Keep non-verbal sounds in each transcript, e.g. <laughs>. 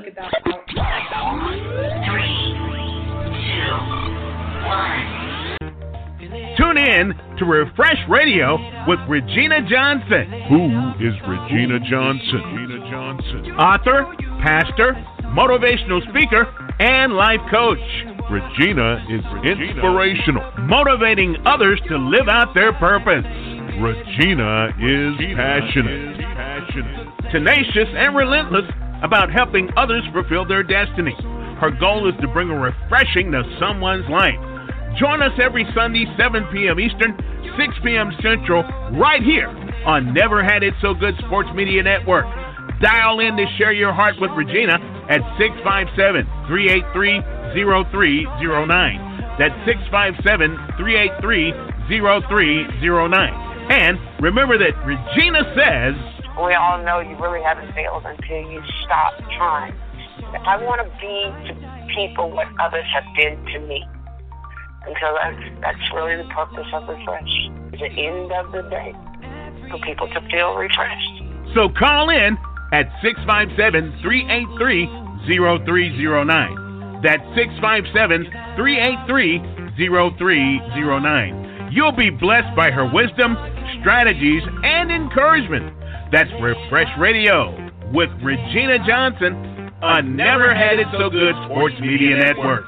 think about how. Three, two, one. Tune in to Refresh Radio with Regina Johnson. Who is Regina Johnson? Regina Johnson. Author, pastor, motivational speaker, and life coach. Regina is inspirational, motivating others to live out their purpose. Regina is passionate, tenacious, and relentless about helping others fulfill their destiny. Her goal is to bring a refreshing to someone's life. Join us every Sunday, 7 p.m. Eastern, 6 p.m. Central, right here on Never Had It So Good Sports Media Network. Dial in to share your heart with Regina at 657 383 0309. That's 657 383 0309. And remember that Regina says, We all know you really haven't failed until you stop trying. I want to be to people what others have been to me. And so that's, that's really the purpose of Refresh. The end of the day, for people to feel refreshed. So call in at 657 383 0309. That's 657 383 0309. You'll be blessed by her wisdom, strategies, and encouragement. That's Refresh Radio with Regina Johnson on Never Had It So Good Sports Media Network.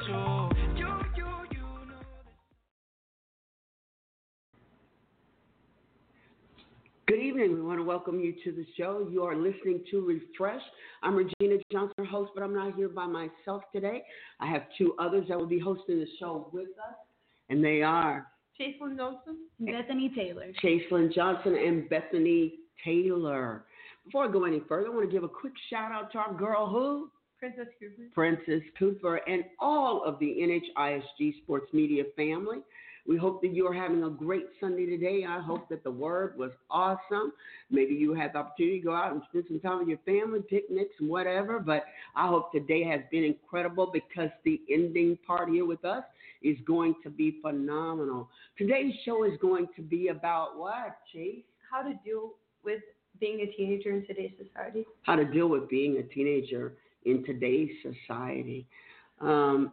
Good evening. We want to welcome you to the show. You are listening to Refresh. I'm Regina Johnson, host, but I'm not here by myself today. I have two others that will be hosting the show with us, and they are Chaselyn Johnson, Bethany Taylor. Chaselyn Johnson and Bethany Taylor. Before I go any further, I want to give a quick shout out to our girl who? Princess Cooper. Princess Cooper and all of the NHISG Sports Media family. We hope that you are having a great Sunday today. I hope that the word was awesome. Maybe you had the opportunity to go out and spend some time with your family, picnics, and whatever. But I hope today has been incredible because the ending part here with us is going to be phenomenal. Today's show is going to be about what, Chase? How to deal with being a teenager in today's society. How to deal with being a teenager in today's society. Um,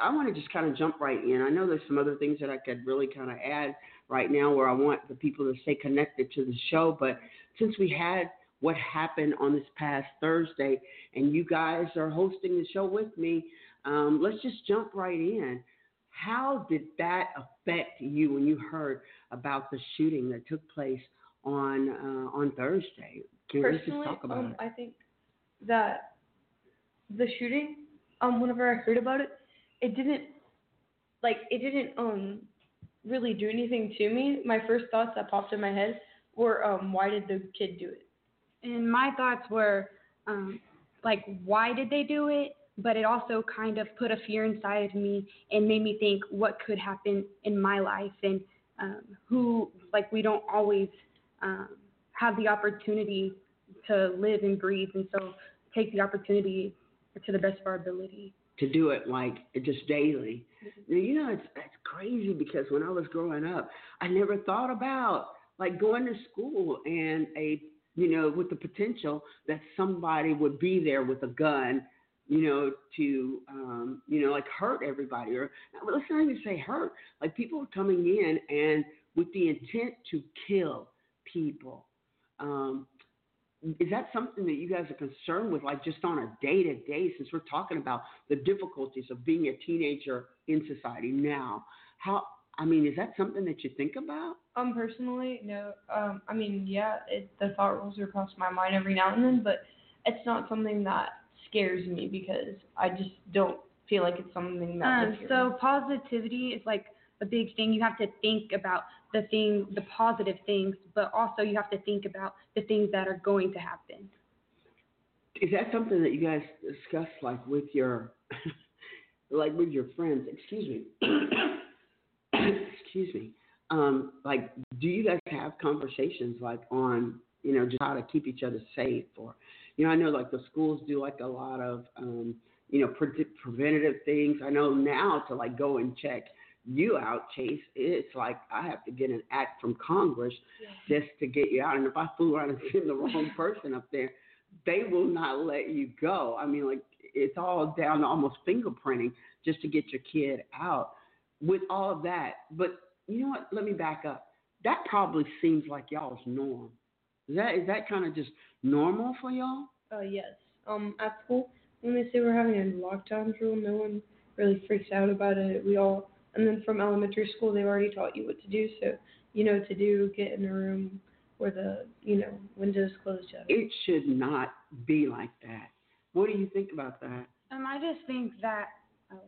I want to just kind of jump right in. I know there's some other things that I could really kind of add right now where I want the people to stay connected to the show. But since we had what happened on this past Thursday and you guys are hosting the show with me, um, let's just jump right in. How did that affect you when you heard about the shooting that took place on uh, on Thursday? Can Personally, we just talk about um, it? I think that the shooting, um, whenever I heard about it, it didn't like it didn't um really do anything to me. My first thoughts that popped in my head were um why did the kid do it? And my thoughts were um like why did they do it? But it also kind of put a fear inside of me and made me think what could happen in my life and um, who like we don't always um, have the opportunity to live and breathe and so take the opportunity to the best of our ability to do it like just daily. Now, you know, it's, it's crazy because when I was growing up, I never thought about like going to school and a, you know, with the potential that somebody would be there with a gun, you know, to, um, you know, like hurt everybody or let's not even say hurt. Like people are coming in and with the intent to kill people. Um, is that something that you guys are concerned with, like just on a day to day, since we're talking about the difficulties of being a teenager in society now? How, I mean, is that something that you think about? Um, personally, no. Um, I mean, yeah, it, the thought rolls across my mind every now and then, but it's not something that scares me because I just don't feel like it's something that. um, so positivity is like a big thing you have to think about the thing the positive things but also you have to think about the things that are going to happen Is that something that you guys discuss, like with your, <laughs> like with your friends? Excuse me. <coughs> Excuse me. Um, like, do you guys have conversations like on, you know, just how to keep each other safe, or, you know, I know like the schools do like a lot of, um, you know, pre- preventative things. I know now to like go and check you out, Chase. It's like I have to get an act from Congress just to get you out. And if I fool around and send the wrong <laughs> person up there, they will not let you go. I mean, like it's all down to almost fingerprinting just to get your kid out with all of that. But you know what? Let me back up. That probably seems like y'all's norm. Is that is that kind of just normal for y'all? Uh, yes. Um, at school, when they say we're having a lockdown drill, no one really freaks out about it. We all, and then from elementary school, they've already taught you what to do, so you know what to do. Get in a room where the you know windows closed shut. It should not be like that. What do you think about that? Um, I just think that um,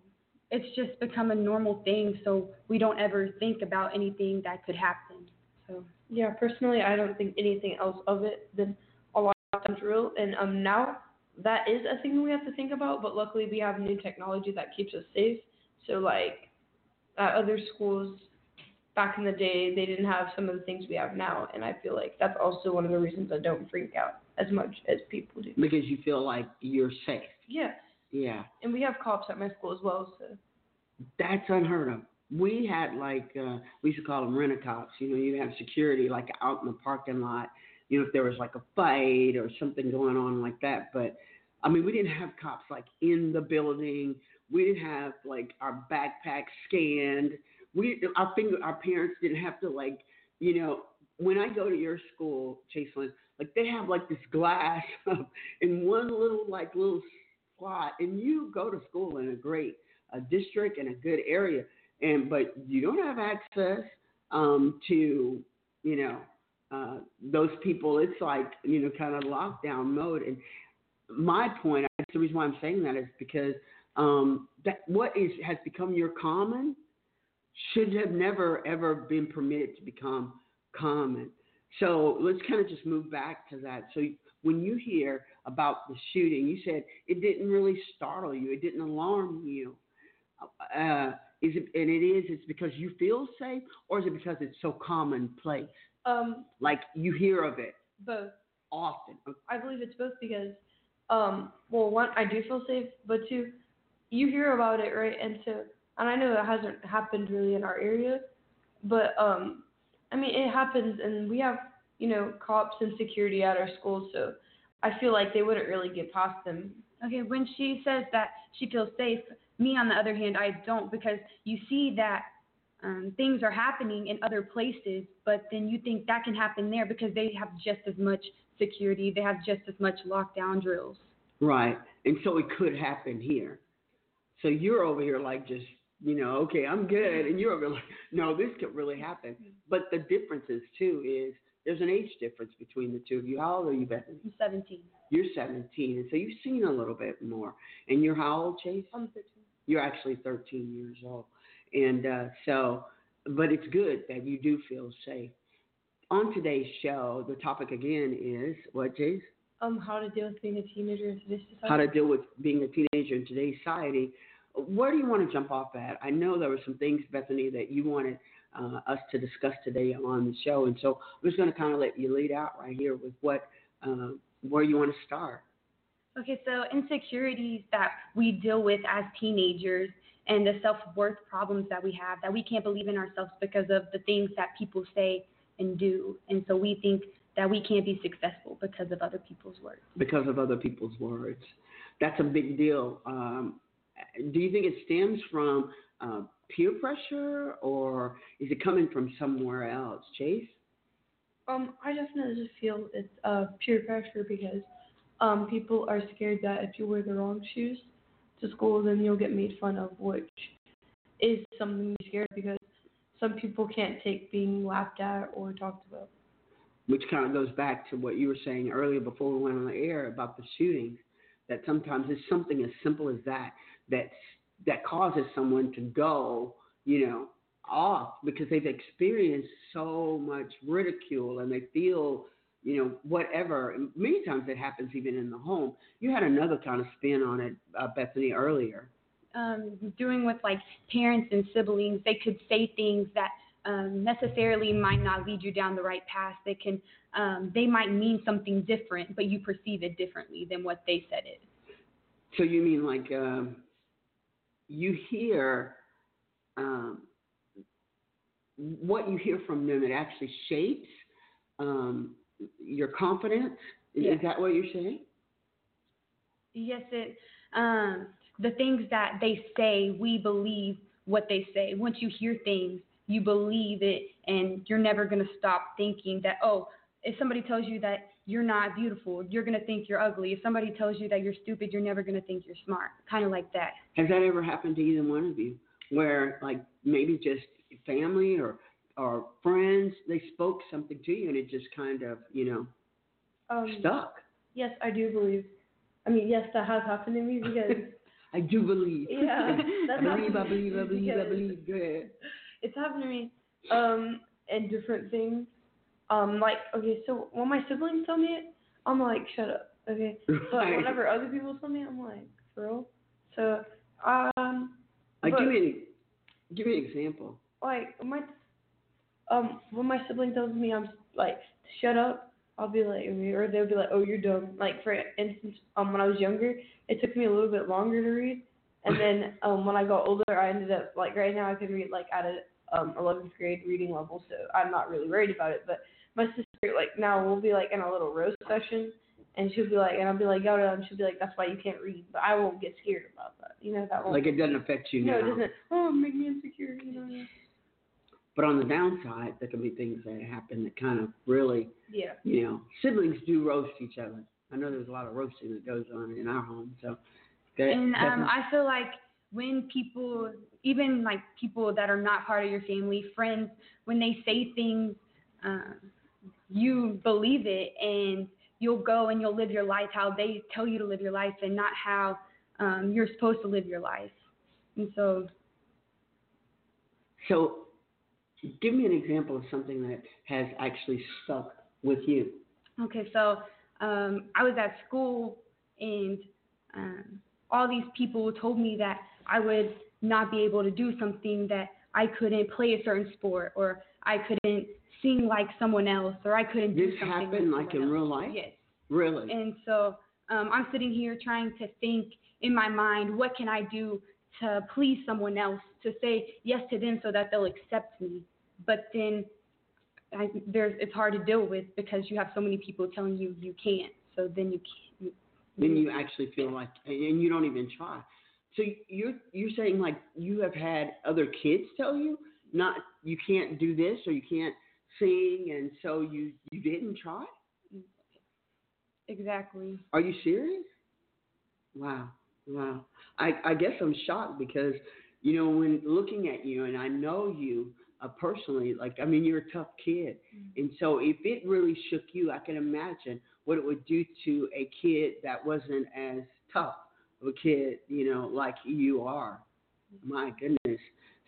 it's just become a normal thing, so we don't ever think about anything that could happen. So Yeah, personally, I don't think anything else of it than a lot of lockdown drill. And um, now that is a thing we have to think about. But luckily, we have new technology that keeps us safe. So like at other schools back in the day, they didn't have some of the things we have now, and I feel like that's also one of the reasons I don't freak out as much as people do. Because you feel like you're safe. Yes, Yeah. and we have cops at my school as well. So That's unheard of. We had like uh we used to call them rent a cops. You know, you have security like out in the parking lot. You know, if there was like a fight or something going on like that. But I mean, we didn't have cops like in the building. We didn't have like our backpack scanned. We our finger our parents didn't have to like you know when I go to your school, Chaselyn, like they have like this glass <laughs> in one little like little slot, and you go to school in a great a district and a good area, and but you don't have access um, to you know uh, those people. It's like you know kind of lockdown mode. And my point, the reason why I'm saying that is because um, that what is has become your common should have never ever been permitted to become common. So let's kind of just move back to that. So when you hear about the shooting, you said it didn't really startle you, it didn't alarm you. Uh, is it, and it is, it's because you feel safe, or is it because it's so commonplace? um, Like you hear of it both. often. I believe it's both because, um, well, one, I do feel safe, but two, you hear about it, right? And so, and I know it hasn't happened really in our area, but um, I mean, it happens, and we have, you know, cops and security at our schools, so I feel like they wouldn't really get past them. Okay, when she says that she feels safe, me on the other hand, I don't because you see that um, things are happening in other places, but then you think that can happen there because they have just as much security, they have just as much lockdown drills. Right. And so it could happen here. So you're over here like just, you know, okay, I'm good. And you're over like, no, this could really happen. But the difference is, too, is there's an age difference between the two of you. How old are you, Bethany? I'm 17. You're 17. And so you've seen a little bit more. And you're how old, Chase? I'm 13. You're actually 13 years old. And uh, so, but it's good that you do feel safe. On today's show, the topic again is what, Chase? Um, how to deal with being a teenager in today's society. how to deal with being a teenager in today's society. Where do you want to jump off at? I know there were some things, Bethany, that you wanted uh, us to discuss today on the show, and so I'm just going to kind of let you lead out right here with what uh, where you want to start. Okay, so insecurities that we deal with as teenagers and the self worth problems that we have, that we can't believe in ourselves because of the things that people say and do. And so we think that we can't be successful because of other people's words. because of other people's words. That's a big deal. Um, do you think it stems from uh, peer pressure or is it coming from somewhere else, Chase? Um, I definitely just feel it's uh, peer pressure because um, people are scared that if you wear the wrong shoes to school, then you'll get made fun of, which is something to be scared because some people can't take being laughed at or talked about. which kind of goes back to what you were saying earlier before we went on the air about the shootings. That sometimes it's something as simple as that that that causes someone to go, you know, off because they've experienced so much ridicule and they feel, you know, whatever. Many times it happens even in the home. You had another kind of spin on it, uh, Bethany, earlier. Um, doing with like parents and siblings, they could say things that um, necessarily might not lead you down the right path. They can, um, they might mean something different, but you perceive it differently than what they said it. So you mean like um, you hear um, what you hear from them? It actually shapes um, your confidence. Is- Yeah. Is that what you're saying? Yes, it. Um, the things that they say, we believe what they say. Once you hear things, you believe it, and you're never gonna stop thinking that. Oh, if somebody tells you that you're not beautiful, you're gonna think you're ugly. If somebody tells you that you're stupid, you're never gonna think you're smart. Kind of like that. Has that ever happened to either one of you, where like maybe just family or or friends they spoke something to you and it just kind of you know Um, stuck? yes, I do believe. I mean, yes, that has happened to me because <laughs> I do believe. Yeah, <laughs> I believe. I happened to believe. I believe. I believe. Go ahead. It's happened to me um in different things. Um, like okay, so when my siblings tell me it, I'm like, shut up, okay. <laughs> But whenever other people tell me, I'm like, for real. So um, Like, but- give me an, give me an example. like my um when my sibling tells me I'm like shut up, I'll be like or they'll be like oh you're dumb. Like for instance, um when I was younger, it took me a little bit longer to read, and <laughs> then um when I got older, I ended up like right now I can read like at a um 11th grade reading level, so I'm not really worried about it. But my sister like now we'll be like in a little roast session. And she'll be like, and I'll be like, Yoda, and she'll be like, that's why you can't read. But I won't get scared about that. You know, that won't. Like, it doesn't affect you no, now. it doesn't. Oh, make me insecure. You know. But on the downside, there can be things that happen that kind of really, Yeah. you know, siblings do roast each other. I know there's a lot of roasting that goes on in our home. So, that, And um, I feel like when people, even like people that are not part of your family, friends, when they say things, um, you believe it and you'll go and you'll live your life how they tell you to live your life and not how um, you're supposed to live your life. And so, so, give me an example of something that has actually stuck with you. okay, so um, I was at school and um, all these people told me that I would not be able to do something that I couldn't play a certain sport or I couldn't sing like someone else or I couldn't do This something happened like, in else. real life? Yes. Really? And so um, I'm sitting here trying to think in my mind, what can I do to please someone else, to say yes to them so that they'll accept me. But then I, there's, it's hard to deal with because you have so many people telling you you can't. So then you can't. then you actually feel like, and you don't even try. So you're you're saying like you have had other kids tell you not you can't do this or you can't sing, and so you you didn't try. Exactly. Are you serious? Wow, wow. I I guess I'm shocked because you know when looking at you and I know you uh, personally, like I mean you're a tough kid, and so if it really shook you, I can imagine what it would do to a kid that wasn't as tough a kid, you know, like you are. My goodness.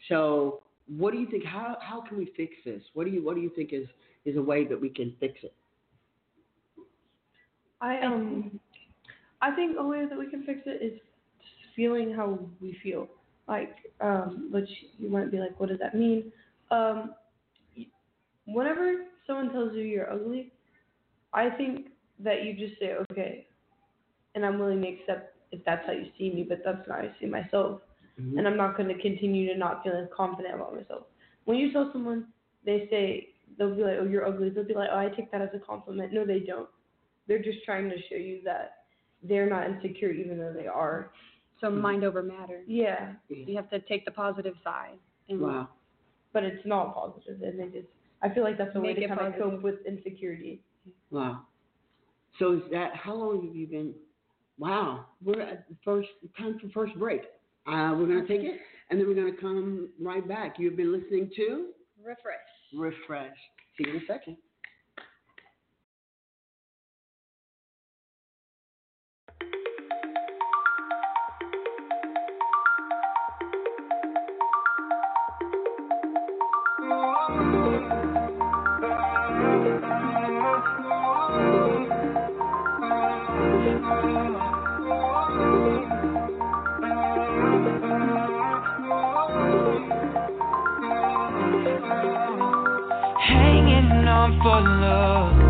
So what do you think? How how can we fix this? What do you what do you think is is a way that we can fix it? I um, I think a way that we can fix it is feeling how we feel. Like um, which you might be like, what does that mean? Um, whenever someone tells you you're ugly, I think that you just say okay, and I'm willing to accept if that's how you see me, but that's not how I see myself. Mhm. and I'm not going to continue to not feel confident about myself. When you tell someone, they say they'll be like, "Oh, you're ugly." They'll be like, "Oh, I take that as a compliment." No, they don't. They're just trying to show you that they're not insecure, even though they are. So mind over matter. Yeah, You have to take the positive side. And Wow. but it's not positive, and they just. I feel like that's a way to it kind of cope with insecurity. Wow. So is that how long have you been? Wow. We're at the first time for first break. Uh, we're gonna take it, and then we're gonna come right back. You've been listening to Refresh. Refresh. See you in a second. For love.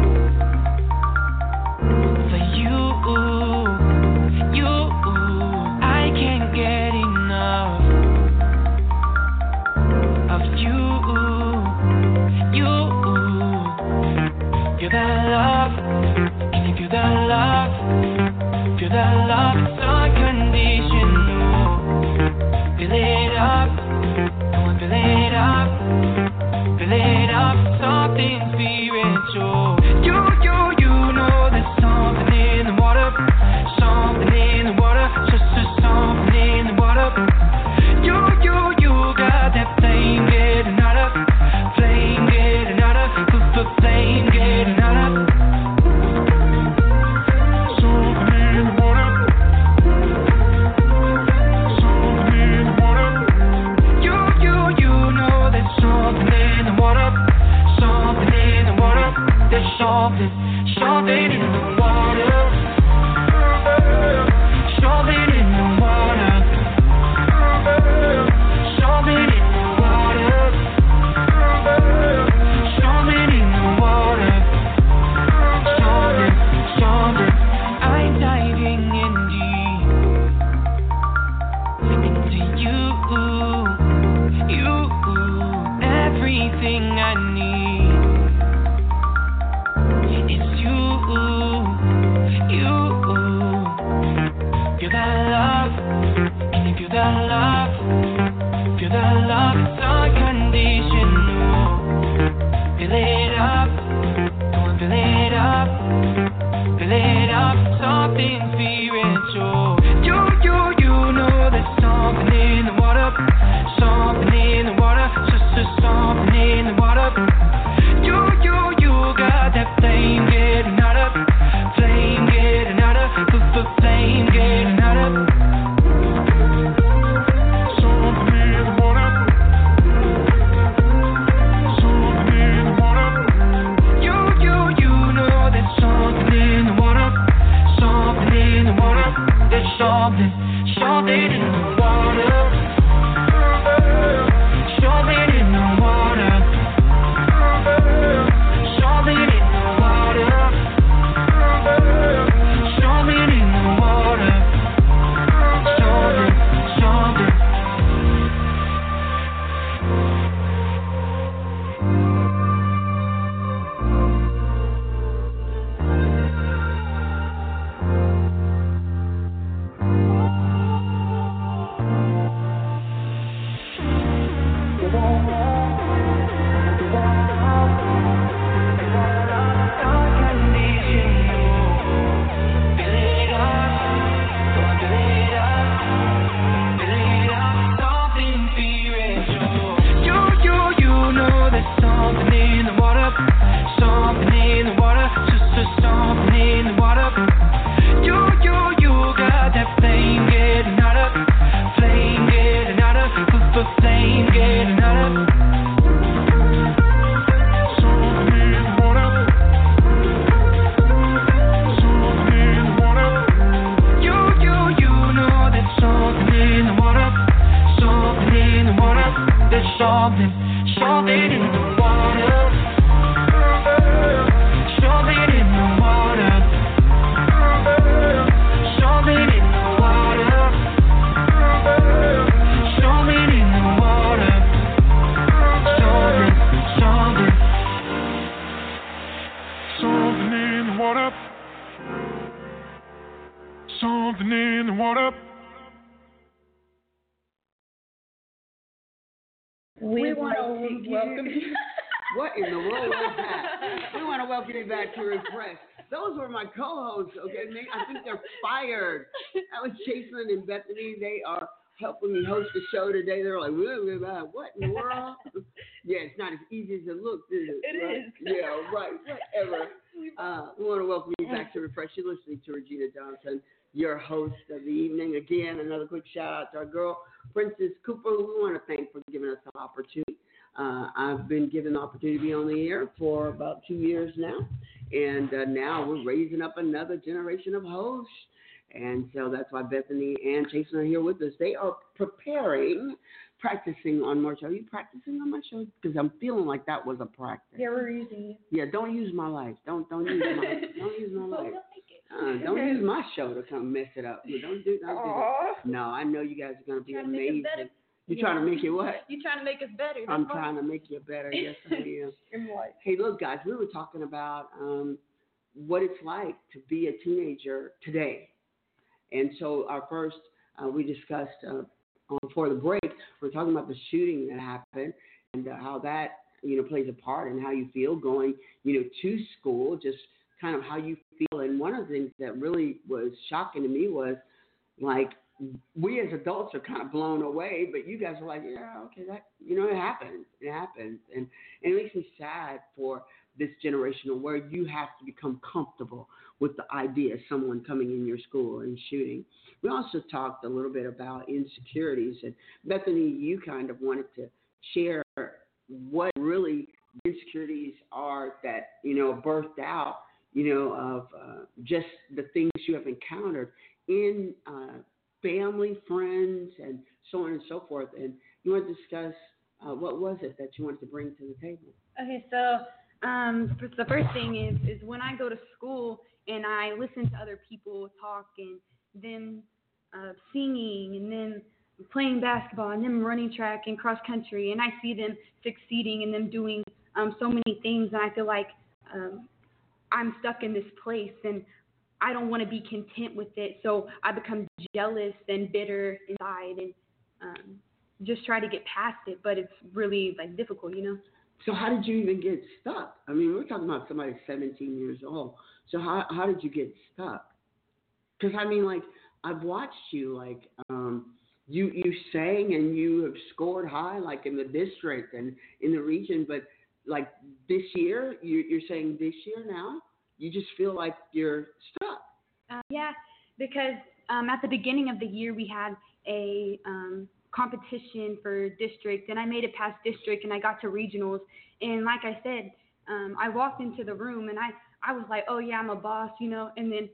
Welcome you. <laughs> What in the world was that? We want to welcome you back to Refresh. Those were my co-hosts. Okay, They- I think they're fired. That was Chaselyn and Bethany. They are helping me host the show today. They're like, "Whoa, whoa, whoa, what in the world? yeah, it's not as easy as it looks, is it? It right? is. Yeah, right. Whatever. <laughs> Uh, we want to welcome you back to Refresh. You're listening to Regina Johnson, your host of the evening. Again, another quick shout out to our girl, Princess Cooper, who we want to thank for giving us the opportunity. Uh, I've been given the opportunity to be on the air for about two years now, and uh, now we're raising up another generation of hosts. And so that's why Bethany and Jason are here with us. They are preparing, practicing on my show. Are you practicing on my show? Because I'm feeling like that was a practice. Yeah, we're using you. Yeah, don't use my life. Don't don't use my <laughs> don't use my life. Uh, don't use my show to come mess it up. Don't do don't do that. No, I know you guys are be Trying to it amazing. Better. You trying to make it what? You're trying to make us better? I'm trying to make you better. <laughs> Yes, I am. Hey, look, guys, we were talking about um, what it's like to be a teenager today. And so, our first, uh, we discussed uh, on before the break, we are talking about the shooting that happened and uh, how that you know plays a part in how you feel going you know to school, just kind of how you feel. And one of the things that really was shocking to me was like we as adults are kind of blown away, but you guys are like, yeah, okay, that you know, it happens, it happens, and, and it makes me sad for this generation where you have to become comfortable with the idea of someone coming in your school and shooting. We also talked a little bit about insecurities, and Bethany, you kind of wanted to share what really insecurities are that you know birthed out, you know, of uh, just the things you have encountered in. Uh, family, friends, and so on and so forth. And you want to discuss uh, what was it that you wanted to bring to the table? Okay, so um, the first thing is is when I go to school and I listen to other people talk and them uh, singing and then playing basketball and them running track and cross country and I see them succeeding and them doing um, so many things and I feel like um, I'm stuck in this place and I don't want to be content with it. So I become jealous and bitter inside and um, just try to get past it. But it's really like difficult, you know. So how did you even get stuck? I mean, we're talking about somebody 17 years old. So how how did you get stuck? Because I mean, like I've watched you, like um, you you sang and you have scored high, like in the district and in the region. But like this year, you, you're saying this year now you just feel like you're stuck. Uh, yeah, because um, at the beginning of the year we had a um, competition for district, and I made it past district, and I got to regionals. And like I said, um, I walked into the room, and I I was like, oh yeah, I'm a boss, you know. And then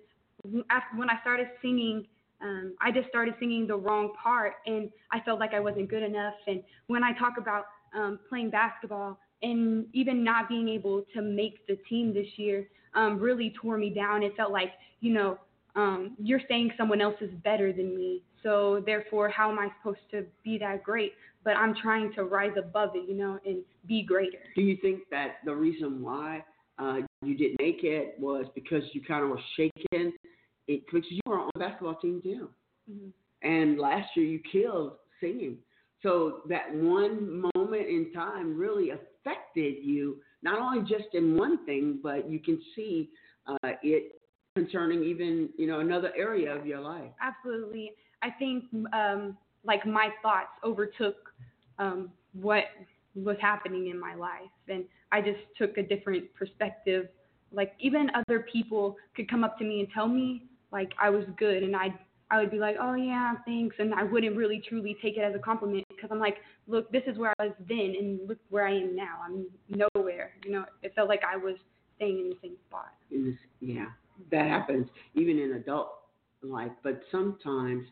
after when I started singing. Um, I just started singing the wrong part, and I felt like I wasn't good enough. And when I talk about um, playing basketball and even not being able to make the team this year, um, really tore me down. It felt like, you know, um, you're saying someone else is better than me. So therefore, how am I supposed to be that great? But I'm trying to rise above it, you know, and be greater. Do you think that the reason why uh, you didn't make it was because you kind of were shaken? It because you were on the basketball team too, mm-hmm. and last year you killed singing. So that one moment in time really affected you not only just in one thing, but you can see uh, it concerning even you know another area of your life. Absolutely, I think um, like my thoughts overtook um, what was happening in my life, and I just took a different perspective. Like even other people could come up to me and tell me like I was good, and I I would be like, oh yeah, thanks, and I wouldn't really truly take it as a compliment because I'm like, look, this is where I was then, and look where I am now. I'm nowhere. You know, it felt like I was staying in the same spot. In this, yeah, that happens even in adult life, but sometimes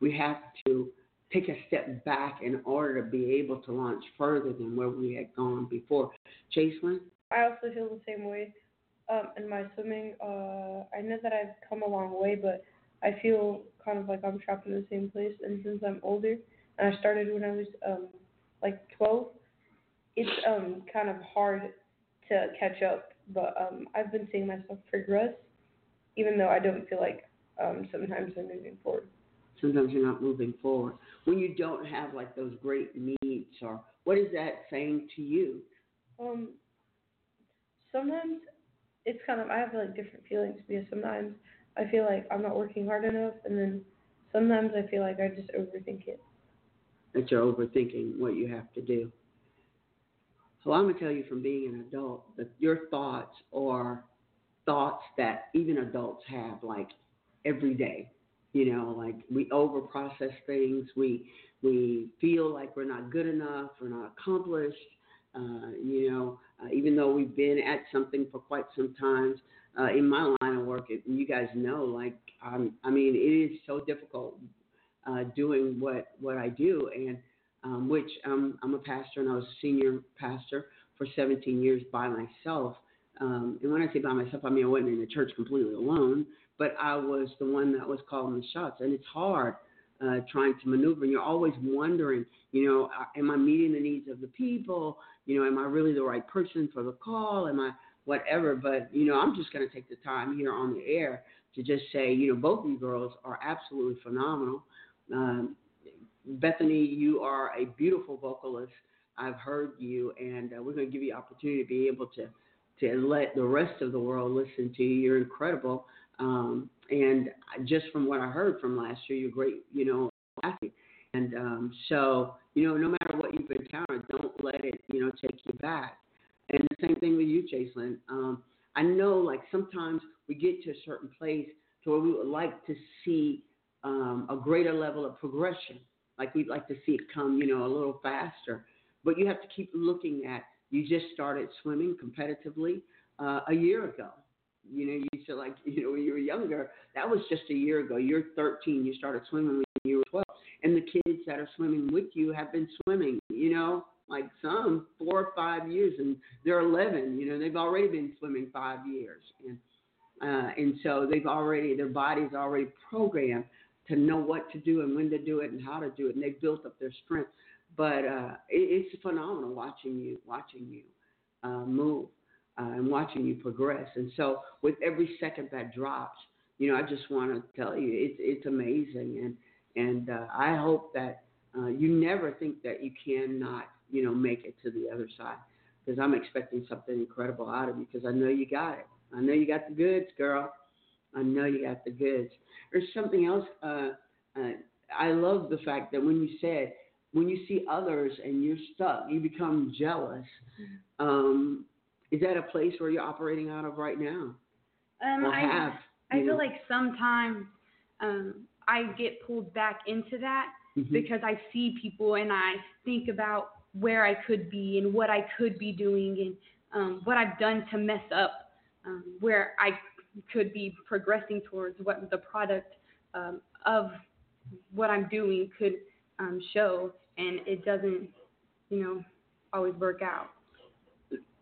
we have to take a step back in order to be able to launch further than where we had gone before. Chaselyn? I also feel the same way. Um, in my swimming, uh, I know that I've come a long way, but I feel kind of like I'm trapped in the same place. And since I'm older, and I started when I was um, like 12, it's um, kind of hard to catch up. But um, I've been seeing myself progress, even though I don't feel like um, sometimes I'm moving forward. Sometimes you're not moving forward. When you don't have like those great needs, or what is that saying to you? Um, sometimes it's kind of I have like different feelings because sometimes I feel like I'm not working hard enough, and then sometimes I feel like I just overthink it. That you're overthinking what you have to do. So I'm gonna tell you from being an adult that your thoughts are thoughts that even adults have like every day. You know, like we overprocess things. We we feel like we're not good enough. We're not accomplished. Uh, you know, uh, even though we've been at something for quite some time, uh, in my line of work, it, you guys know, like, I mean, it is so difficult uh, doing what what I do, and um, which um, I'm a pastor and I was a senior pastor for 17 years by myself. Um, and when I say by myself, I mean I wasn't in the church completely alone, but I was the one that was calling the shots, and it's hard uh, trying to maneuver. And you're always wondering, you know, uh, am I meeting the needs of the people? You know, am I really the right person for the call? Am I whatever. But you know, I'm just going to take the time here on the air to just say, you know, both of you girls are absolutely phenomenal. Um, Bethany, you are a beautiful vocalist. I've heard you, and uh, we're going to give you opportunity to be able to to let the rest of the world listen to you. You're incredible, um, and just from what I heard from last year, you're great. You know, athlete. And um, so, you know, no matter what you've encountered, don't let it, you know, take you back. And the same thing with you, Chaselyn. Um, I know, like sometimes we get to a certain place to where we would like to see um, a greater level of progression. Like we'd like to see it come, you know, a little faster. But you have to keep looking at. You just started swimming competitively uh, a year ago. You know, you said like, you know, when you were younger, that was just a year ago. You're 13. You started swimming when you were 12, and the kids that are swimming with you have been swimming. You know, like some four or five years, and they're 11. You know, they've already been swimming five years, and uh, and so they've already their body's already programmed to know what to do and when to do it and how to do it, and they've built up their strength. But uh, it, it's phenomenal watching you watching you uh, move uh, and watching you progress. And so with every second that drops, you know, I just want to tell you it's it's amazing, and and uh, I hope that uh, you never think that you cannot you know make it to the other side because I'm expecting something incredible out of you because I know you got it. I know you got the goods, girl. I know you got the goods. There's something else. Uh, uh, I love the fact that when you said when you see others and you're stuck, you become jealous. Um, is that a place where you're operating out of right now? Um, or I, have? I feel know? like sometimes um, I get pulled back into that Mhm. because I see people and I think about where I could be and what I could be doing and um, what I've done to mess up, um, where I could be progressing towards what the product um, of what I'm doing could um, show, and it doesn't, you know, always work out.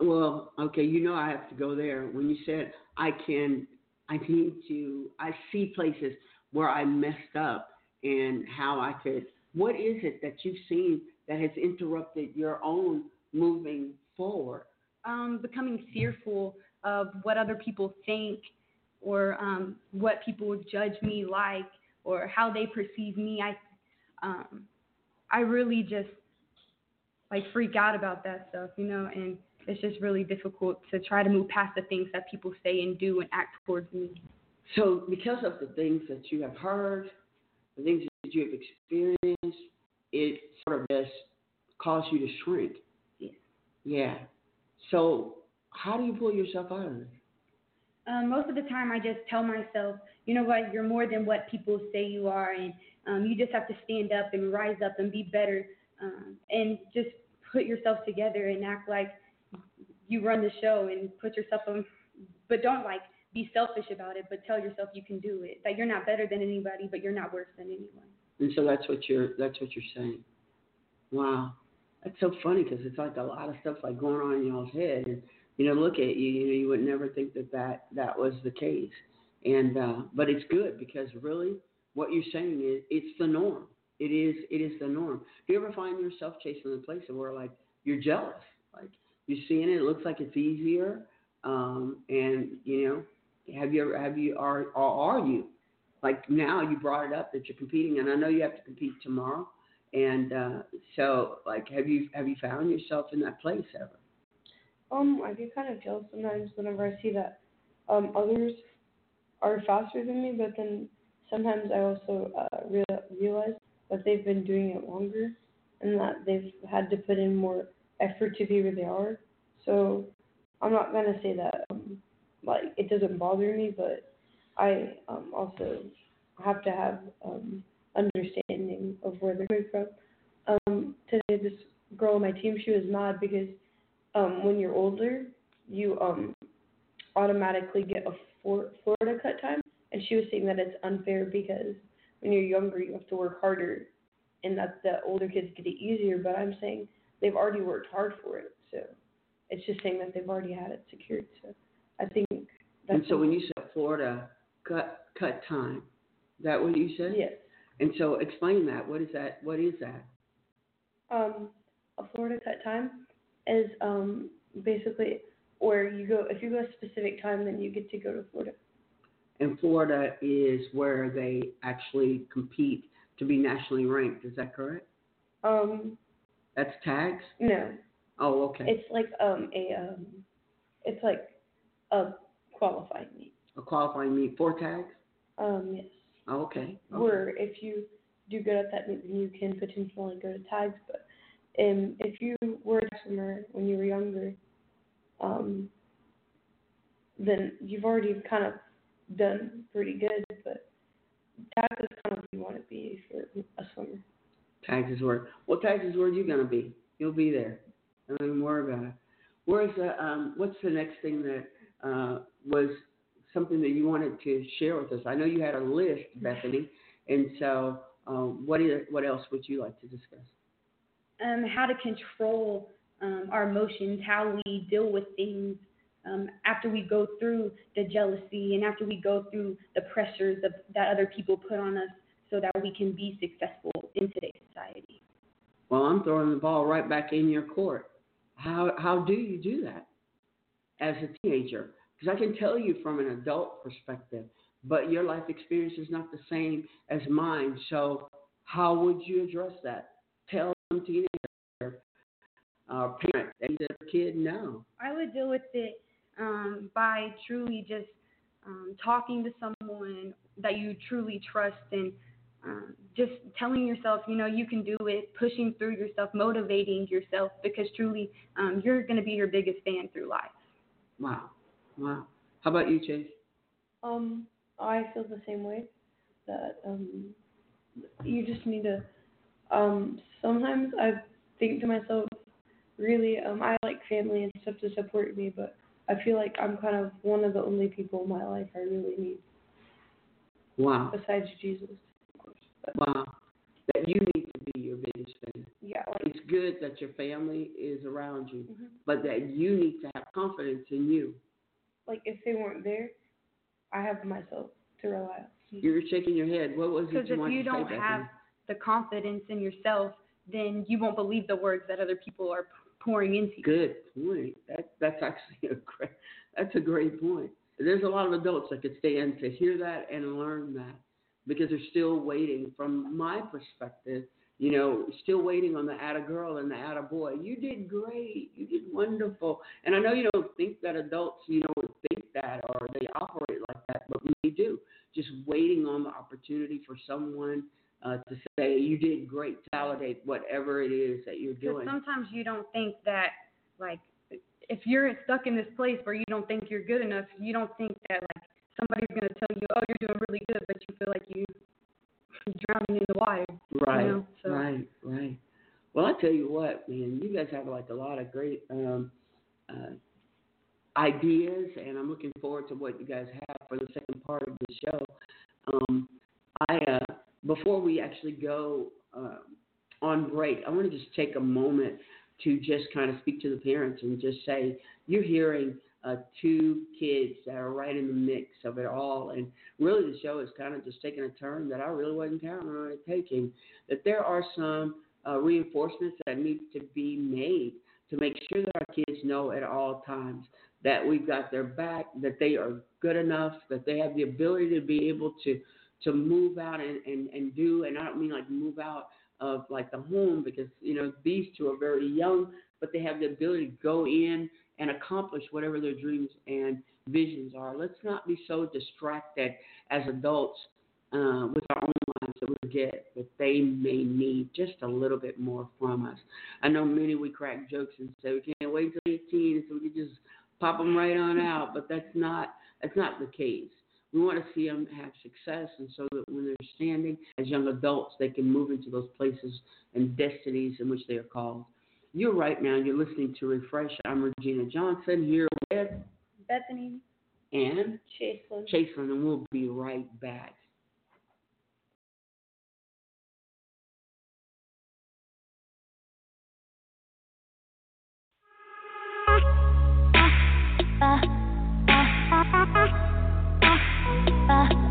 Well, okay, you know I have to go there. When you said I can, I need to, I see places where I messed up and how I could. What is it that you've seen that has interrupted your own moving forward? um, becoming fearful of what other people think or um, what people would judge me like or how they perceive me. I um, I really just like freak out about that stuff, you know, and it's just really difficult to try to move past the things that people say and do and act towards me. So, because of the things that you have heard, the things that you have experienced, it sort of just caused you to shrink. Yeah. Yeah. So, how do you pull yourself out of it? Um, most of the time, I just tell myself, you know what, you're more than what people say you are, and um, you just have to stand up and rise up and be better, um, and just put yourself together and act like you run the show and put yourself on, but don't like be selfish about it, but tell yourself you can do it, that you're not better than anybody, but you're not worse than anyone. And so that's what you're that's what you're saying. Wow, that's so funny because it's like a lot of stuff like going on in y'all's head, and you know, look at you, you know, you would never think that that that was the case, and uh, but it's good because really, what you're saying is it's the norm. It is it is the norm. Do you ever find yourself chasing a place where like you're jealous, like you're seeing it, it looks like it's easier, um, and you know, have you ever have you are are you like now you brought it up that you're competing and I know you have to compete tomorrow and uh, so like have you have you found yourself in that place ever Um, I get kind of jealous sometimes whenever I see that um others are faster than me, but then sometimes I also uh, real, realize that they've been doing it longer and that they've had to put in more effort to be where they are. So I'm not gonna say that um, like it doesn't bother me, but I um, also have to have um, understanding of where they're coming from. Um, today, this girl on my team, she was mad because um, when you're older, you um, automatically get a Florida cut time, she was saying that it's unfair because when you're younger, you have to work harder, and that the older kids get it easier. But I'm saying they've already worked hard for it, so it's just saying that they've already had it secured. So I think that's and so when you said Florida cut cut time is that what you said yes, and so explain that what is that what is that um, a Florida cut time is um basically where you go if you go a specific time, then you get to go to Florida. And Florida is where they actually compete to be nationally ranked is that correct Um, That's tags. No, Oh, okay. it's like um a um, it's like a qualifying meet. a qualifying meet for tags. Um, yes. Oh, okay. okay. Where if you do good at that meet, then you can potentially go to tags. But um, if you were a swimmer when you were younger, um, then you've already kind of done pretty good. But tags is kind of what you want to be if you're a swimmer. Tags is where. What tags is where you gonna be? You'll be there. Don't even worry about it. Where's the um? What's the next thing that uh was something that you wanted to share with us? I know you had a list, Bethany, and so um, what is what else would you like to discuss? um, how to control um, our emotions, how we deal with things um, after we go through the jealousy and after we go through the pressures of, that other people put on us so that we can be successful in today's society. Well, I'm throwing the ball right back in your court. How how do you do that as a teenager? Because I can tell you from an adult perspective, but your life experience is not the same as mine. So how would you address that? Tell some teenager or parent that their kid no. I would deal with it um, by truly just um, talking to someone that you truly trust and um, just telling yourself, you know, you can do it, pushing through yourself, motivating yourself, because truly um, you're going to be your biggest fan through life. Wow, wow. How about you, Chase? Um, I feel the same way. That um, you just need to. Um, sometimes I think to myself, really, um, I like family and stuff to support me, but I feel like I'm kind of one of the only people in my life I really need Wow, besides Jesus. Of course. But wow. That you need to be your biggest fan. yeah, like It's good that your family is around you, mhm. but that you need to have confidence in you. like if they weren't there, I have myself to rely on. You were shaking your head. What was it Because if you don't have Bethany? the confidence in yourself, then you won't believe the words that other people are pouring into you. Good point. That that's actually a great that's a great point. There's a lot of adults that could stand to hear that and learn that because they're still waiting. From my perspective, you know, still waiting on the atta girl and the atta boy. You did great. You did wonderful. And I know you don't think that adults, you know, think that or they operate like that, but we do. Just waiting on the opportunity for someone uh, to say you did great, validate whatever it is that you're doing. sometimes you don't think that, like, if you're stuck in this place where you don't think you're good enough, you don't think that, like, somebody's going to tell you, oh, you're doing really good, but you feel like you're drowning in the water. Right, know, so- right, right. Well, I tell you what, man, you guys have like a lot of great um, uh, ideas, and I'm looking forward to what you guys have for the second part of the show. Um, I uh, before we actually go uh, on break, I want to just take a moment to just kind of speak to the parents and just say you're hearing uh, two kids that are right in the mix of it all, and really the show is kind of just taking a turn that I really wasn't counting on it taking. That there are some uh, reinforcements that need to be made to make sure that our kids know at all times that we've got their back, that they are good enough, that they have the ability to be able to to move out and, and, and do, and I don't mean like move out of like the home because, you know, these two are very young, but they have the ability to go in and accomplish whatever their dreams and visions are. Let's not be so distracted as adults uh, with our own lives that we forget that they may need just a little bit more from us. I know many we crack jokes and say we can't wait till 18 so we can just pop them right on out, but that's not that's not the case. We want to see them have success, and so that when they're standing as young adults, they can move into those places and destinies in which they are called. You're right now. You're listening to Refresh. I'm Regina Johnson here with Bethany, and Chaselyn. Chaselyn, and we'll be right back. No, I'm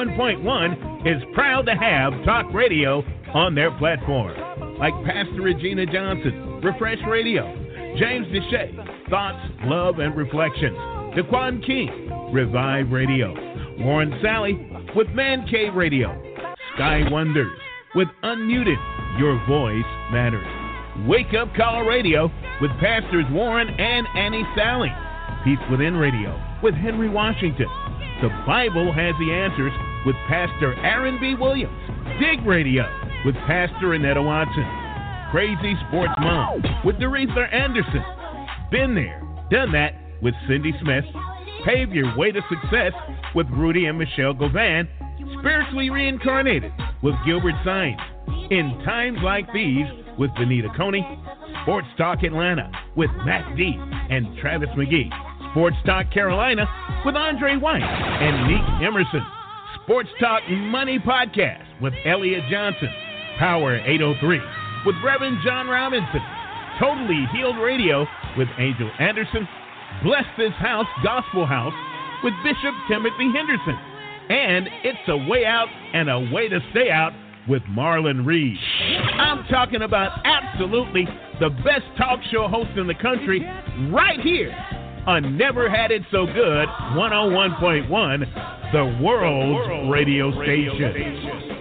101.1 is proud to have talk radio on their platform. Like Pastor Regina Johnson, Refresh Radio, James Deshay, Thoughts, Love, and Reflections, Daquan King, Revive Radio, Warren Sally with Man Cave Radio, Sky Wonders with Unmuted, Your Voice Matters, Wake Up Call Radio with Pastors Warren and Annie Sally, Peace Within Radio with Henry Washington, The Bible Has the Answers with Pastor Aaron B. Williams, Dig Radio with Pastor Annetta Watson, Crazy Sports Mom with Doretha Anderson, Been There, Done That with Cindy Smith, Pave Your Way to Success with Rudy and Michelle Govan, Spiritually Reincarnated with Gilbert Sines, In Times Like These with Benita Coney, Sports Talk Atlanta with Matt D and Travis McGee, Sports Talk Carolina with Andre White and Nick Emerson, Sports Talk Money Podcast with Elliot Johnson, Power 803 with Reverend John Robinson, Totally Healed Radio with Angel Anderson, Bless This House Gospel House with Bishop Timothy Henderson, and It's a Way Out and a Way to Stay Out with Marlon Reed. I'm talking about absolutely the best talk show host in the country right here on Never Had It So Good 101.1, the world's radio station.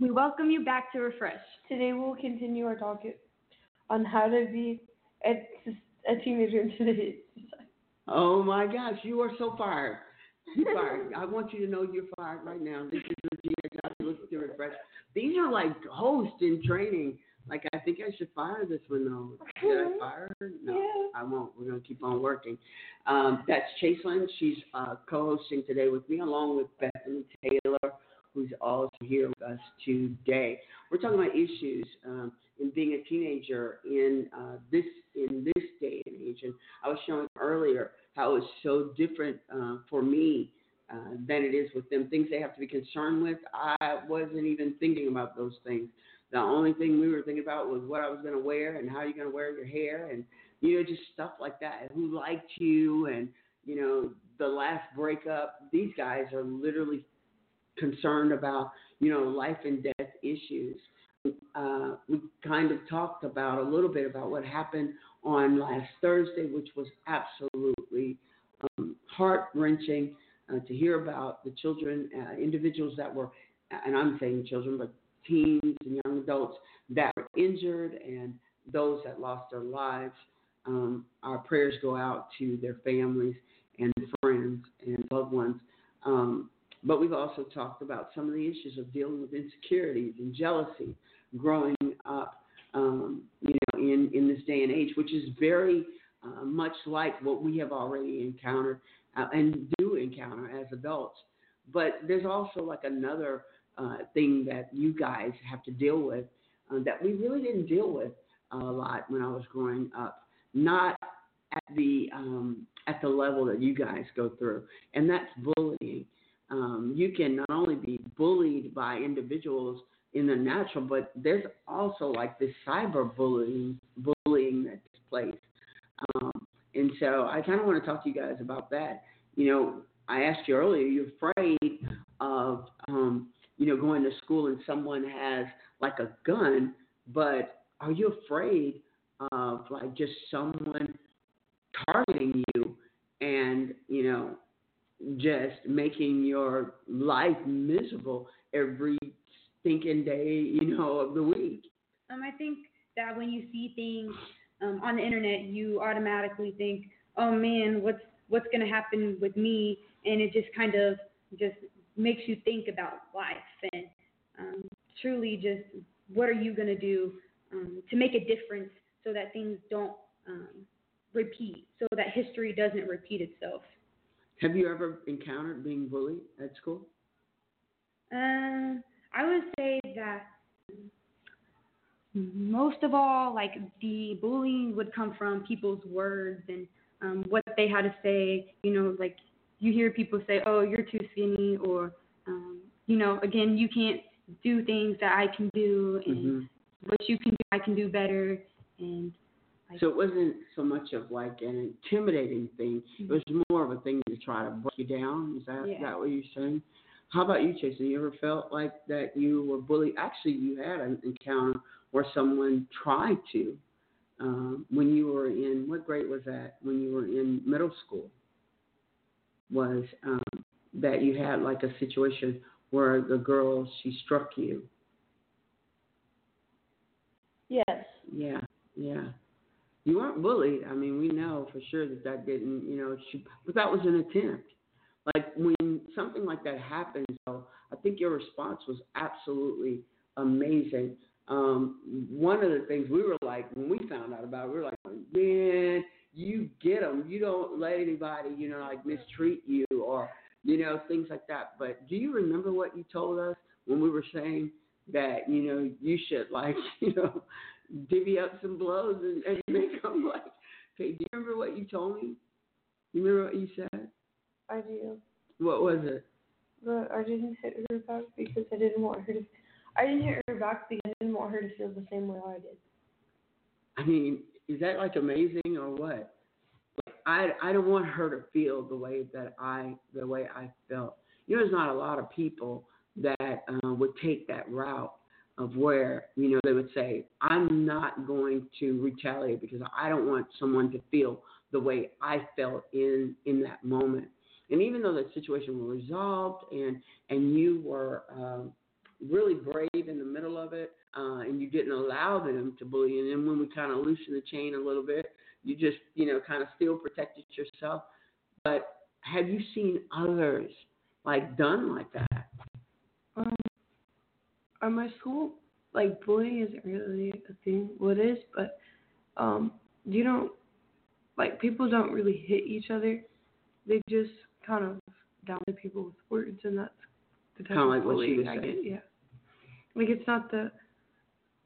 We welcome you back to Refresh. Today we'll continue our talk on how to be a, a teenager in today's society. Oh my gosh, you are so fired. You're fired. I want you to know you're fired right now. This is Regina Johnson. Listen to refresh. These are like hosts in training. Like I think I should fire this one though. Should I fire her? No, Yeah. I won't. We're gonna keep on working. Um, that's Chaselyn. She's uh, co-hosting today with me, along with Bethany Taylor, who's also here with us today. We're talking about issues um, in being a teenager in uh, this in this day and age. And I was showing earlier how it's so different uh, for me uh, than it is with them. Things they have to be concerned with. I wasn't even thinking about those things. The only thing we were thinking about was what I was going to wear and how you're going to wear your hair and you know just stuff like that. Who liked you and you know the last breakup. These guys are literally concerned about you know life and death issues. Uh, we kind of talked about a little bit about what happened on last Thursday, which was absolutely um, heart wrenching uh, to hear about the children, uh, individuals that were, and I'm saying children, but teens and young adults that were injured and those that lost their lives. Um, our prayers go out to their families and friends and loved ones. Um, but we've also talked about some of the issues of dealing with insecurities and jealousy growing up, um, you know, in, in this day and age, which is very uh, much like what we have already encountered uh, and do encounter as adults. But there's also like another uh, thing that you guys have to deal with uh, that we really didn't deal with a lot when I was growing up, not at the um, at the level that you guys go through, and that's bullying. Um, you can not only be bullied by individuals in the natural, but there's also like this cyber bullying bullying that takes place. Um, and so I kind of want to talk to you guys about that. You know, I asked you earlier, you're afraid of, um, you know, going to school and someone has like a gun but are you afraid of like just someone targeting you and you know just making your life miserable every stinking day you know of the week? Um, I think that when you see things um, on the internet, you automatically think, "Oh man, what's what's going to happen with me?" And it just kind of just makes you think about life and um, truly just what are you going to do um, to make a difference so that things don't um, repeat, so that history doesn't repeat itself. Have you ever encountered being bullied at school? Um, I would say that most of all, like the bullying would come from people's words and um, what they had to say. You know, like you hear people say, "Oh, you're too skinny," or um, you know, again, you can't do things that I can do, and Mhm. what you can do, I can do better. And So it wasn't so much of like an intimidating thing. It was more of a thing to try to break you down. Is that Yeah. that what you're saying? How about you? Have you ever felt like that you were bullied? Actually, you had an encounter where someone tried to. Um, when you were in what grade was that? When you were in middle school, was um, that you had like a situation where the girl she struck you? Yes. Yeah, yeah. You weren't bullied. I mean, we know for sure that that didn't, you know, she, but that was an attempt. Like when something like that happens, though, I think your response was absolutely amazing. Um, one of the things we were like when we found out about, it, we were like, man, you get them. You don't let anybody, you know, like mistreat you or, you know, things like that. But do you remember what you told us when we were saying that, you know, you should like, <laughs> you know, divvy up some blows and, and <laughs> make them like, okay, do you remember what you told me? You remember what you said? I do. What was it? But I didn't hit her back because I didn't want her to. I didn't hit her back because I didn't want her to feel the same way I did. I mean, is that like amazing or what? Like, I I don't want her to feel the way that I the way I felt. You know, there's not a lot of people that uh, would take that route of where you know they would say, I'm not going to retaliate because I don't want someone to feel the way I felt in in that moment. And even though the situation was resolved and and you were um, really brave in the middle of it, uh, and you didn't allow them to bully. And then when we kind of loosened the chain a little bit, you just, you know, kind of still protected yourself. But have you seen others like done like that? At my school, like bullying isn't really a thing. what What is, but um, you don't like people don't really hit each other. They just kind of downplay people with words, and that's the type Kinda like what she bullying was I saying. get. Yeah, like it's not the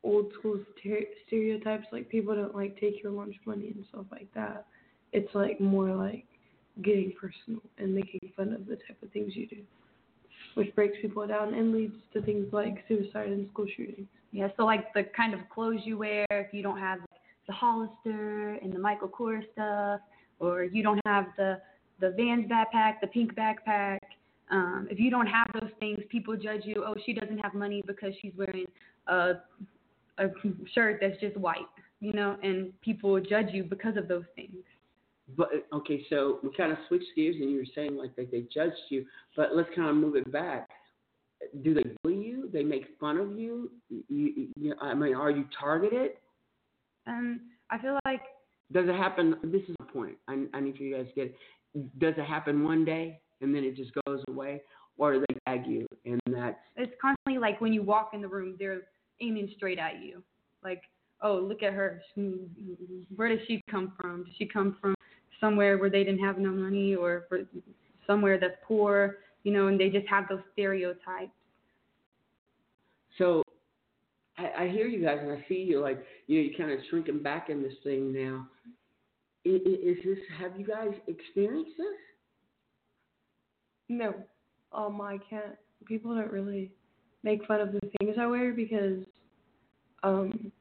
old school stere- stereotypes like people don't like take your lunch money and stuff like that. It's like more like getting personal and making fun of the type of things you do, which breaks people down and leads to things like suicide and school shootings. Yeah, so like the kind of clothes you wear, if you don't have the Hollister and the Michael Kors stuff, or you don't have the the Vans backpack, the pink backpack, um, if you don't have those things, people judge you. Oh, she doesn't have money because she's wearing a a shirt that's just white, you know, and people judge you because of those things. But okay, so we kind of switched gears, and you were saying like that they judged you, but let's kind of move it back. Do they bully you? They make fun of you? you, you I mean, are you targeted? Um, I feel like Does it happen? This is the point. I, I need for you guys to get it. Does it happen one day and then it just goes away, or do they tag you and that's it's constantly like when you walk in the room, they're aiming straight at you. Like, oh, look at her. Where does she come from? Does she come from somewhere where they didn't have no money, or for somewhere that's poor? You know, and they just have those stereotypes. So I, I hear you guys and I see you like you know you're kind of shrinking back in this thing now. I- i- Is this? Have you guys experienced this? No, um, I can't. People don't really make fun of the things I wear because, um,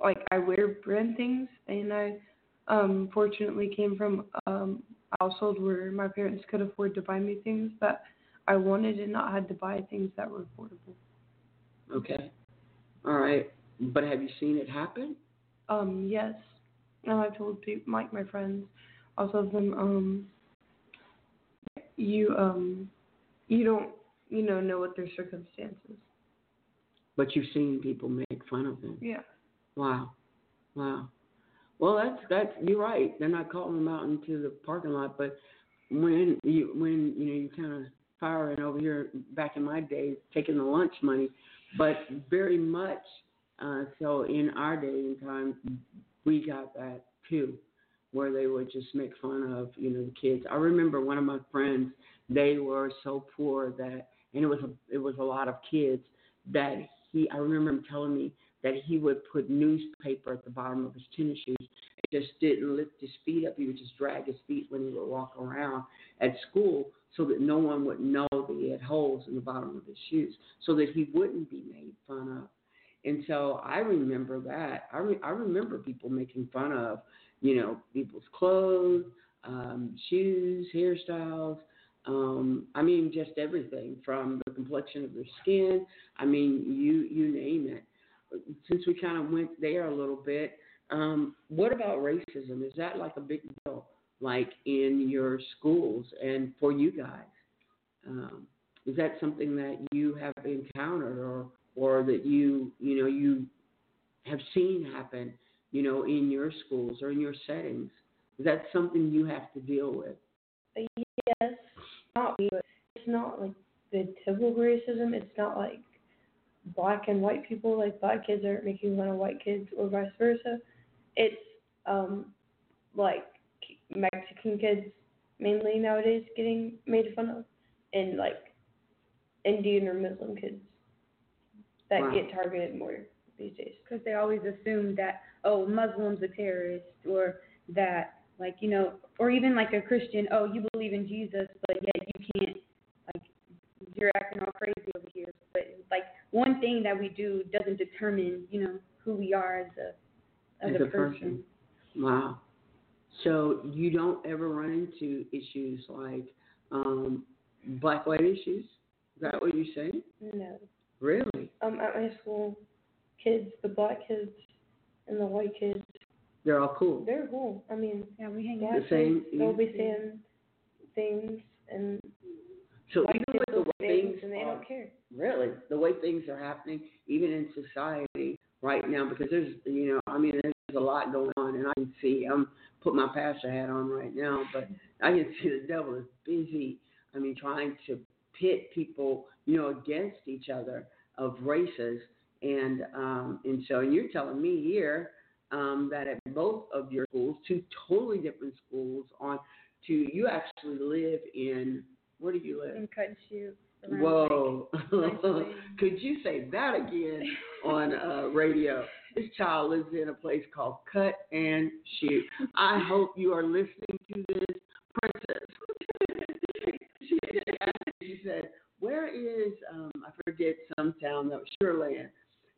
like I wear brand things, and I, um, fortunately came from um a household where my parents could afford to buy me things that I wanted and not had to buy things that were affordable. Okay. All right. But have you seen it happen? Um, yes. And I've told people, like my friends, also of them, um, you um, you don't, you know, know what their circumstances. But you've seen people make fun of them. Yeah. Wow. Wow. Well, that's that's you're right. They're not calling them out into the parking lot, but when you when you know you kind of firing over here back in my day, taking the lunch money, but very much uh, so in our day and time, we got that too, where they would just make fun of you know the kids. I remember one of my friends; they were so poor that, and it was a it was a lot of kids that he. I remember him telling me that he would put newspaper at the bottom of his tennis shoes. It just didn't lift his feet up. He would just drag his feet when he would walk around at school so that no one would know that he had holes in the bottom of his shoes, so that he wouldn't be made fun of. And so I remember that. I, re- I remember people making fun of, you know, people's clothes, um, shoes, hairstyles. Um, I mean, just everything from the complexion of their skin. I mean, you you name it since we kind of went there a little bit, um, what about racism? Is that like a big deal, like in your schools and for you guys? Um, is that something that you have encountered, or or that you you know you have seen happen, you know, in your schools or in your settings? Is that something you have to deal with? Yes, not it's not like the typical racism. It's not like black and white people, like black kids aren't making fun of white kids or vice versa. It's um like Mexican kids mainly nowadays getting made fun of, and like Indian or Muslim kids that Wow. get targeted more these days. because they always assume that oh Muslims are terrorists or that like you know or even like a Christian oh you believe in Jesus but yet you can't like you're acting all crazy over here one thing that we do doesn't determine you know who we are as a as, As a, a person. person. Wow. So you don't ever run into issues like um, black white issues? Is that what you're saying? No. Really? Um, at my school, kids, the black kids and the white kids, They're all cool. they're cool. I mean, Yeah, we hang out. The same- kids, they'll be saying things and So white even kids with the way say things things and they are, don't care. really, the way things are happening, even in society right now, because there's, you know, I mean, there's a lot going on, and I can see. I'm put my pastor hat on right now, but I can see the devil is busy. I mean, trying to pit people, you know, against each other of races, and um, and so, and you're telling me here um, that at both of your schools, two totally different schools, on to you actually live in where do you live? and cut and. Whoa. <laughs> Could you say that again on uh, radio? This child lives in a place called Cut and Shoot. I hope you are listening to this, Princess. <laughs> she, she said, Where is, um, I forget some town that was Sureland.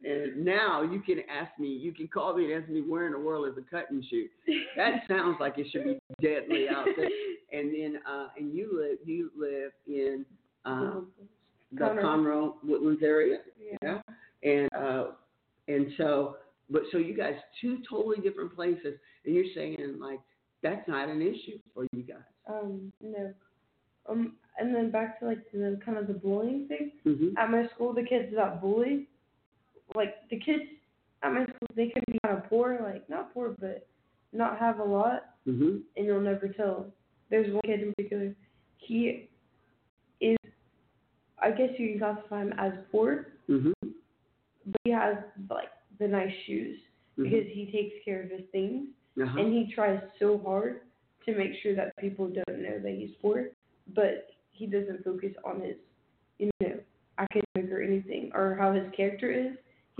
And now you can ask me, you can call me and ask me where in the world is a cut and shoot. That <laughs> sounds like it should be deadly out there. And then, uh, and you live, you live in uh, the Conroe. Woodlands area. Yeah. And uh, and so, but so you guys two totally different places, and you're saying like that's not an issue for you guys. Um, no. Um, and then back to like the kind of the bullying thing. Mm-hmm. At my school, the kids that bully, like the kids at my school, they can be kind of poor, like not poor, but not have a lot, Mm-hmm. and you'll never tell. There's one kid in particular. He I guess you can classify him as poor, Mm-hmm. but he has like the nice shoes because he takes care of his things, uh-huh. and he tries so hard to make sure that people don't know that he's poor, but he doesn't focus on his, you know, academic or anything or how his character is.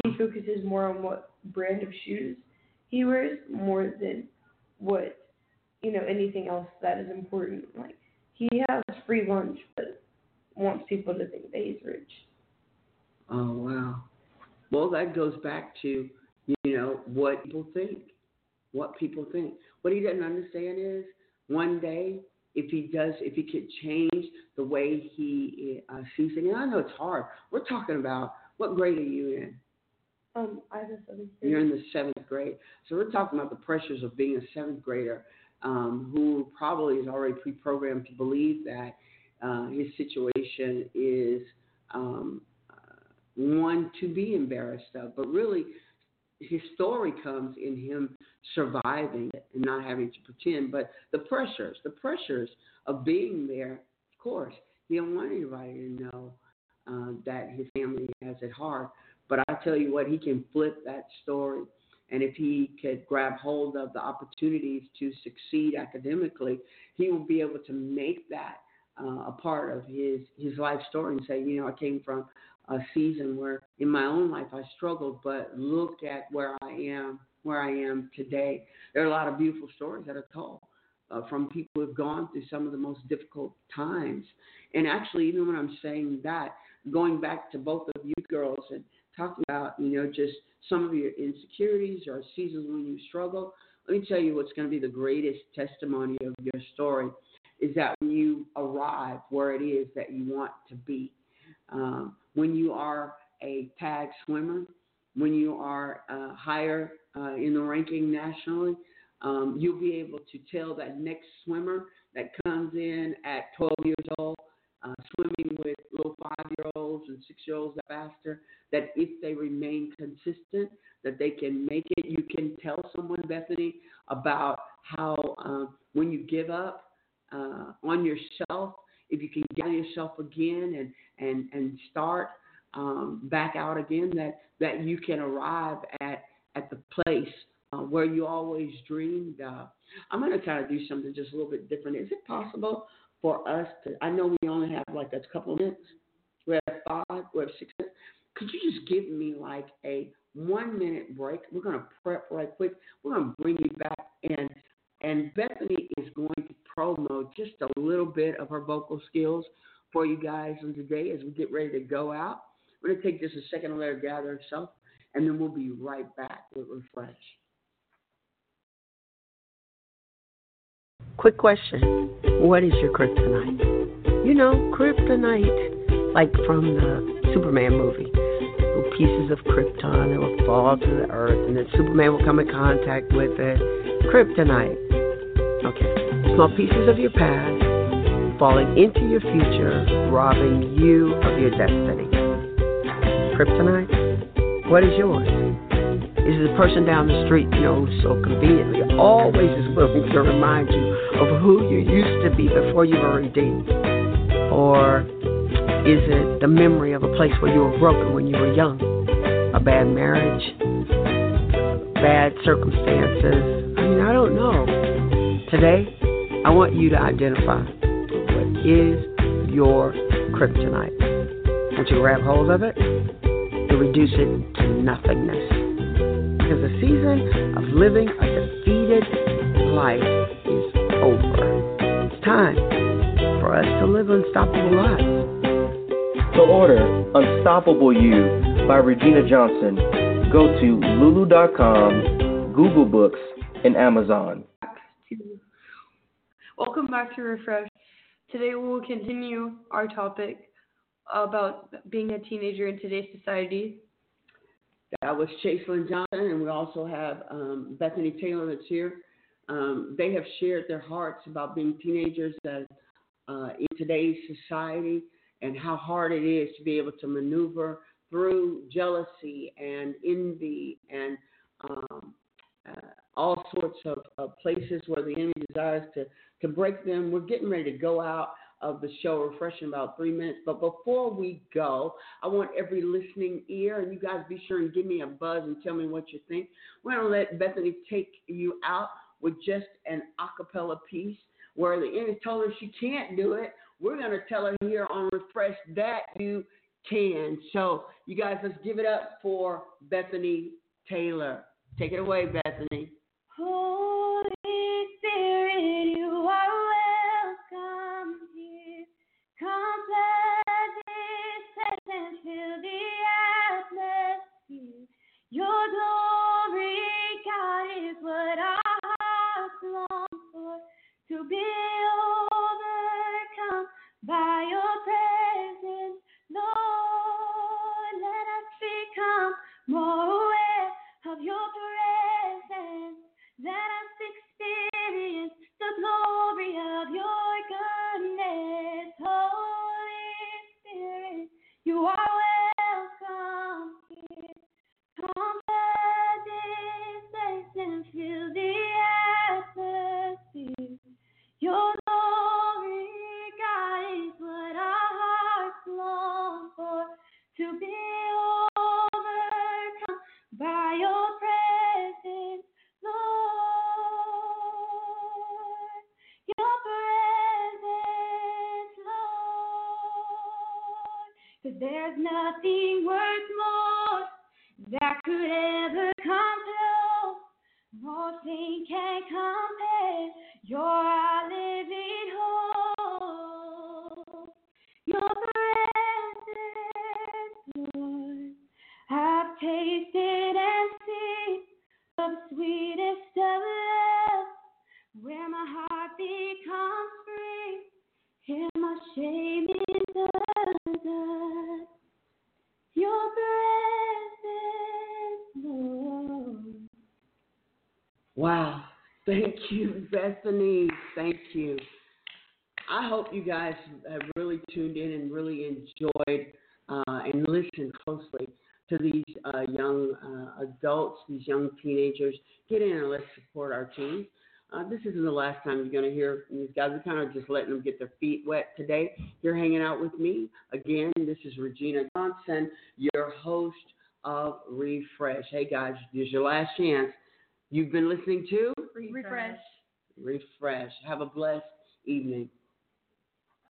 He focuses more on what brand of shoes he wears more than what, you know, anything else that is important. Like he has free lunch, but wants people to think that he's rich. Oh wow. Well, that goes back to you know what people think. What people think. What he doesn't understand is one day if he does, if he could change the way he uh, sees things. And I know it's hard. We're talking about what grade are you in? Um, I have a seventh You're in the seventh grade. So we're talking about the pressures of being a seventh grader um, who probably is already pre-programmed to believe that uh, his situation is um, uh, one to be embarrassed of, but really his story comes in him surviving and not having to pretend. But the pressures, the pressures of being there, of course, he don't want anybody to know uh, that his family has it hard. But I tell you what, he can flip that story. And if he could grab hold of the opportunities to succeed academically, he will be able to make that uh, a part of his, his life story and say, you know, I came from a season where in my own life I struggled, but look at where I am, where I am today. There are a lot of beautiful stories that are told uh, from people who have gone through some of the most difficult times. And actually, even when I'm saying that, going back to both of you girls and talking about, you know, just some of your insecurities or seasons when you struggle, let me tell you what's going to be the greatest testimony of your story is that when you arrive where it is that you want to be, um, when you are a tag swimmer, when you are uh, higher uh, in the ranking nationally, um, you'll be able to tell that next swimmer that comes in at 12 years old, uh, swimming with little five-year-olds and six-year-olds faster, that if they remain consistent, that they can make it. You can tell someone, Bethany, about how uh, when you give up uh, on yourself, if you can gather yourself again and and and start um, back out again, that that you can arrive at at the place uh, where you always dreamed of. I'm going to kind of do something just a little bit different. Is it possible for us to? I know we only have like a couple minutes. We have five. We have six minutes. Could you just give me like a one minute break? We're going to prep right quick. We're going to bring you back and and Bethany is going to promo just a little bit of her vocal skills for you guys on today as we get ready to go out. We're going to take just a second to let her gather herself, and then we'll be right back with Refresh. Quick question. What is your kryptonite? You know, kryptonite, like from the Superman movie. Little pieces of krypton that will fall to the earth, and then Superman will come in contact with it. Kryptonite. Okay. Small pieces of your past falling into your future, robbing you of your destiny. Kryptonite? What is yours? Is it the person down the street, you know, so conveniently always is willing to remind you of who you used to be before you were redeemed? Or is it the memory of a place where you were broken when you were young? A bad marriage? Bad circumstances? I mean, I don't know. Today, I want you to identify what is your kryptonite. Once you grab hold of it, you reduce it to nothingness. Because the season of living a defeated life is over. It's time for us to live unstoppable lives. To order Unstoppable You by Regina Johnson, go to lulu.com, Google Books, and Amazon. Welcome back to Refresh. Today we will continue our topic about being a teenager in today's society. That was Chaselyn Johnson, and we also have um, Bethany Taylor that's here. Um, they have shared their hearts about being teenagers that, uh, in today's society and how hard it is to be able to maneuver through jealousy and envy and um, uh, all sorts of, of places where the enemy desires to, to break them. We're getting ready to go out of the show, refresh in about three minutes. But before we go, I want every listening ear, and you guys be sure and give me a buzz and tell me what you think. We're going to let Bethany take you out with just an a cappella piece where the enemy told her she can't do it. We're going to tell her here on Refresh that you can. So, you guys, let's give it up for Bethany Taylor. Take it away, Bethany. Holy Spirit, you are welcome here. Come this fill the atmosphere. Your glory, God, is what our hearts long for. To be overcome by your presence, Lord. Let us become more just letting them get their feet wet today. You're hanging out with me. Again, this is Regina Johnson, your host of Refresh. Hey, guys, this is your last chance. You've been listening to Refresh. Refresh. Refresh. Have a blessed evening.